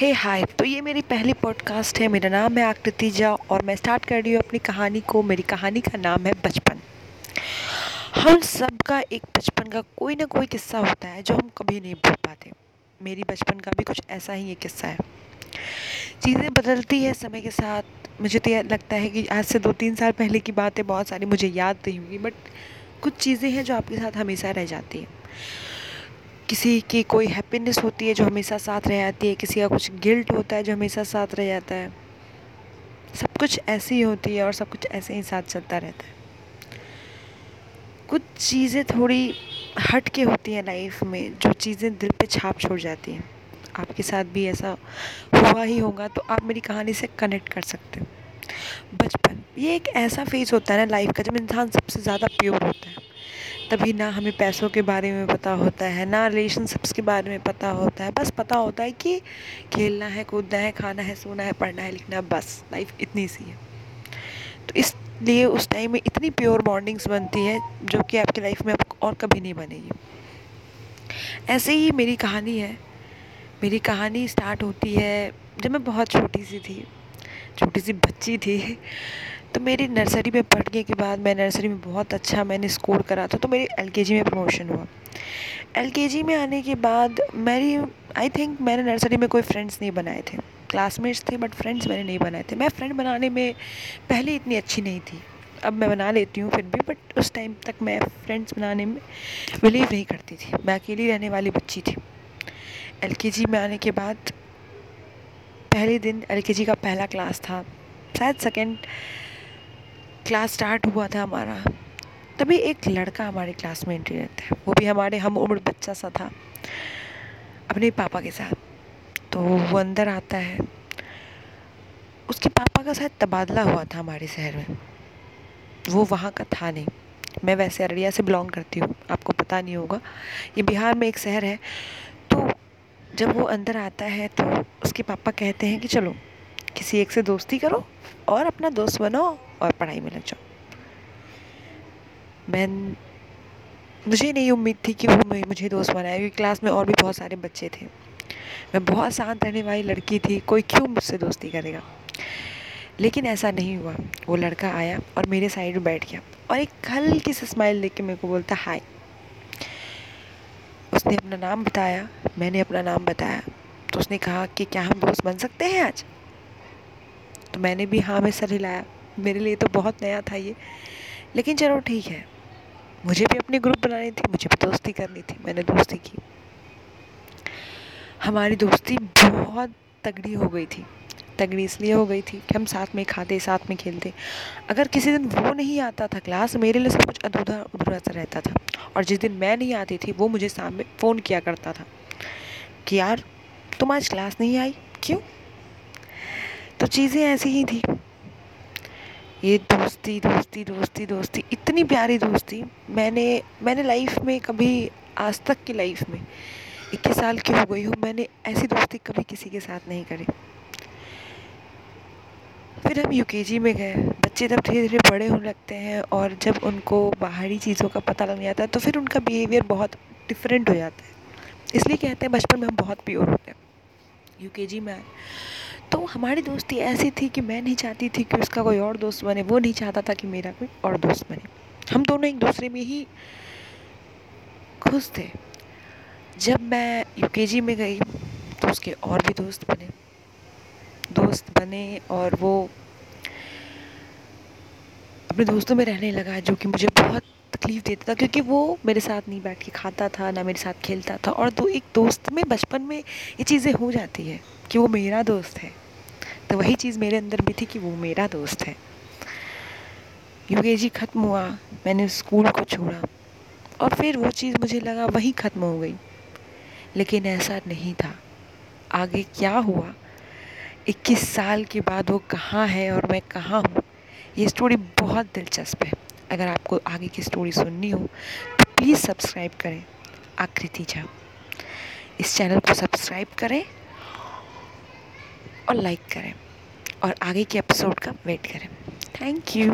हे हाय तो ये मेरी पहली पॉडकास्ट है। मेरा नाम है आकृति झा और मैं स्टार्ट कर रही हूँ अपनी कहानी को। मेरी कहानी का नाम है बचपन। हम सब का एक बचपन का कोई ना कोई किस्सा होता है जो हम कभी नहीं भूल पाते। मेरी बचपन का भी कुछ ऐसा ही एक किस्सा है। चीज़ें बदलती है समय के साथ। मुझे तो लगता है कि आज से दो तीन साल पहले की बातें बहुत सारी मुझे याद नहीं होंगी बट कुछ चीज़ें हैं जो आपके साथ हमेशा रह जाती हैं। किसी की कोई हैप्पीनेस होती है जो हमेशा साथ रह जाती है, किसी का कुछ गिल्ट होता है जो हमेशा साथ रह जाता है। सब कुछ ऐसे ही होती है और सब कुछ ऐसे ही साथ चलता रहता है। कुछ चीज़ें थोड़ी हट के होती हैं लाइफ में, जो चीज़ें दिल पे छाप छोड़ जाती हैं। आपके साथ भी ऐसा हुआ ही होगा तो आप मेरी कहानी से कनेक्ट कर सकते हो। बचपन, ये एक ऐसा फ़ेज़ होता है ना लाइफ का, जब इंसान सबसे ज़्यादा प्योर होता है। तभी ना हमें पैसों के बारे में पता होता है, ना रिलेशनशिप्स के बारे में पता होता है। बस पता होता है कि खेलना है, कूदना है, खाना है, सोना है, पढ़ना है, लिखना है, बस लाइफ इतनी सी है। तो इसलिए उस टाइम में इतनी प्योर बॉन्डिंग्स बनती है, जो कि आपकी लाइफ में और कभी नहीं बनेगी। ऐसे ही मेरी कहानी है। मेरी कहानी स्टार्ट होती है जब मैं बहुत छोटी सी थी। छोटी सी बच्ची थी। तो मेरी नर्सरी में पढ़ने के बाद मैं नर्सरी में बहुत अच्छा मैंने स्कोर करा था तो मेरी एलकेजी में प्रमोशन हुआ। एलकेजी में आने के बाद मेरी आई थिंक मैंने नर्सरी में कोई फ्रेंड्स नहीं बनाए थे। क्लासमेट्स थे बट फ्रेंड्स मैंने नहीं बनाए थे। मैं फ्रेंड बनाने में पहले इतनी अच्छी नहीं थी। अब मैं बना लेती हूँ फिर भी बट उस टाइम तक मैं फ्रेंड्स बनाने में बिलीव नहीं करती थी। मैं अकेली रहने वाली बच्ची थी। एल में आने के बाद पहले दिन एल का पहला क्लास था। शायद सेकेंड क्लास स्टार्ट हुआ था हमारा, तभी एक लड़का हमारे क्लास में एंट्री रहता है। वो भी हमारे, हम उम्र बच्चा सा था, अपने पापा के साथ। तो वो अंदर आता है। उसके पापा का शायद तबादला हुआ था हमारे शहर में। वो वहाँ का था नहीं। मैं वैसे अररिया से बिलोंग करती हूँ, आपको पता नहीं होगा। ये बिहार में एक शहर है। तो जब वो अंदर आता है तो उसके पापा कहते हैं कि चलो, किसी एक से दोस्ती करो और अपना दोस्त बनाओ। और पढ़ाई में लग जाओ। मैं मुझे नहीं उम्मीद थी कि वो मुझे दोस्त बनाए, क्योंकि क्लास में और भी बहुत सारे बच्चे थे। मैं बहुत शांत रहने वाली लड़की थी, कोई क्यों मुझसे दोस्ती करेगा? लेकिन ऐसा नहीं हुआ। वो लड़का आया और मेरे साइड में बैठ गया और एक हल्की सी स्माइल देख के मेरे को बोलता हाय उसने अपना नाम बताया। मैंने अपना नाम बताया। तो उसने कहा कि क्या हम दोस्त बन सकते हैं आज? तो मैंने भी हाँ में सर हिलाया। मेरे लिए तो बहुत नया था ये। लेकिन चलो ठीक है। मुझे भी अपनी ग्रुप बनानी थी, मुझे भी दोस्ती करनी थी, मैंने दोस्ती की। हमारी दोस्ती बहुत तगड़ी हो गई थी। तगड़ी इसलिए हो गई थी कि हम साथ में खाते, साथ में खेलते। अगर किसी दिन वो नहीं आता था क्लास मेरे लिए सब कुछ अधूरा अधूरा सा रहता था। और जिस दिन मैं नहीं आती थी, वो मुझे सामने फ़ोन किया करता था कि यार, तुम आज क्लास नहीं आई? क्यों? तो चीज़ें ऐसी ही थी। ये दोस्ती दोस्ती दोस्ती दोस्ती, इतनी प्यारी दोस्ती मैंने मैंने लाइफ में कभी, आज तक की लाइफ में, इक्कीस साल की हो गई हूँ, मैंने ऐसी दोस्ती कभी किसी के साथ नहीं करी। फिर हम यूकेजी में गए, बच्चे जब धीरे धीरे बड़े होने लगते हैं और जब उनको बाहरी चीज़ों का पता लग जाता है तो फिर उनका बिहेवियर बहुत डिफरेंट हो जाता है। इसलिए कहते हैं बचपन में हम बहुत प्योर होते हैं। यूकेजी में आए तो हमारी दोस्ती ऐसी थी कि मैं नहीं चाहती थी कि उसका कोई और दोस्त बने, वो नहीं चाहता था कि मेरा कोई और दोस्त बने। हम दोनों एक दूसरे में ही खुश थे। जब मैं यूकेजी में गई तो उसके और भी दोस्त बने। दोस्त बने और वो अपने दोस्तों में रहने लगा, जो कि मुझे बहुत तकलीफ़ देता था, क्योंकि वो मेरे साथ नहीं बैठ के खाता था, ना मेरे साथ खेलता था। और दो, एक दोस्त में बचपन में ये चीज़ें हो जाती है कि वो मेरा दोस्त है। तो वही चीज़ मेरे अंदर भी थी कि वो मेरा दोस्त है। यू ख़त्म हुआ, मैंने स्कूल को छोड़ा और फिर वो चीज़ मुझे लगा वहीं ख़त्म हो गई। लेकिन ऐसा नहीं था। आगे क्या हुआ? इक्कीस साल के बाद वो कहाँ है और मैं कहाँ हूँ, ये स्टोरी बहुत दिलचस्प है। अगर आपको आगे की स्टोरी सुननी हो तो प्लीज़ सब्सक्राइब करें। आकृति झा। इस चैनल को सब्सक्राइब करें और लाइक करें। और आगे के एपिसोड का वेट करें। Thank you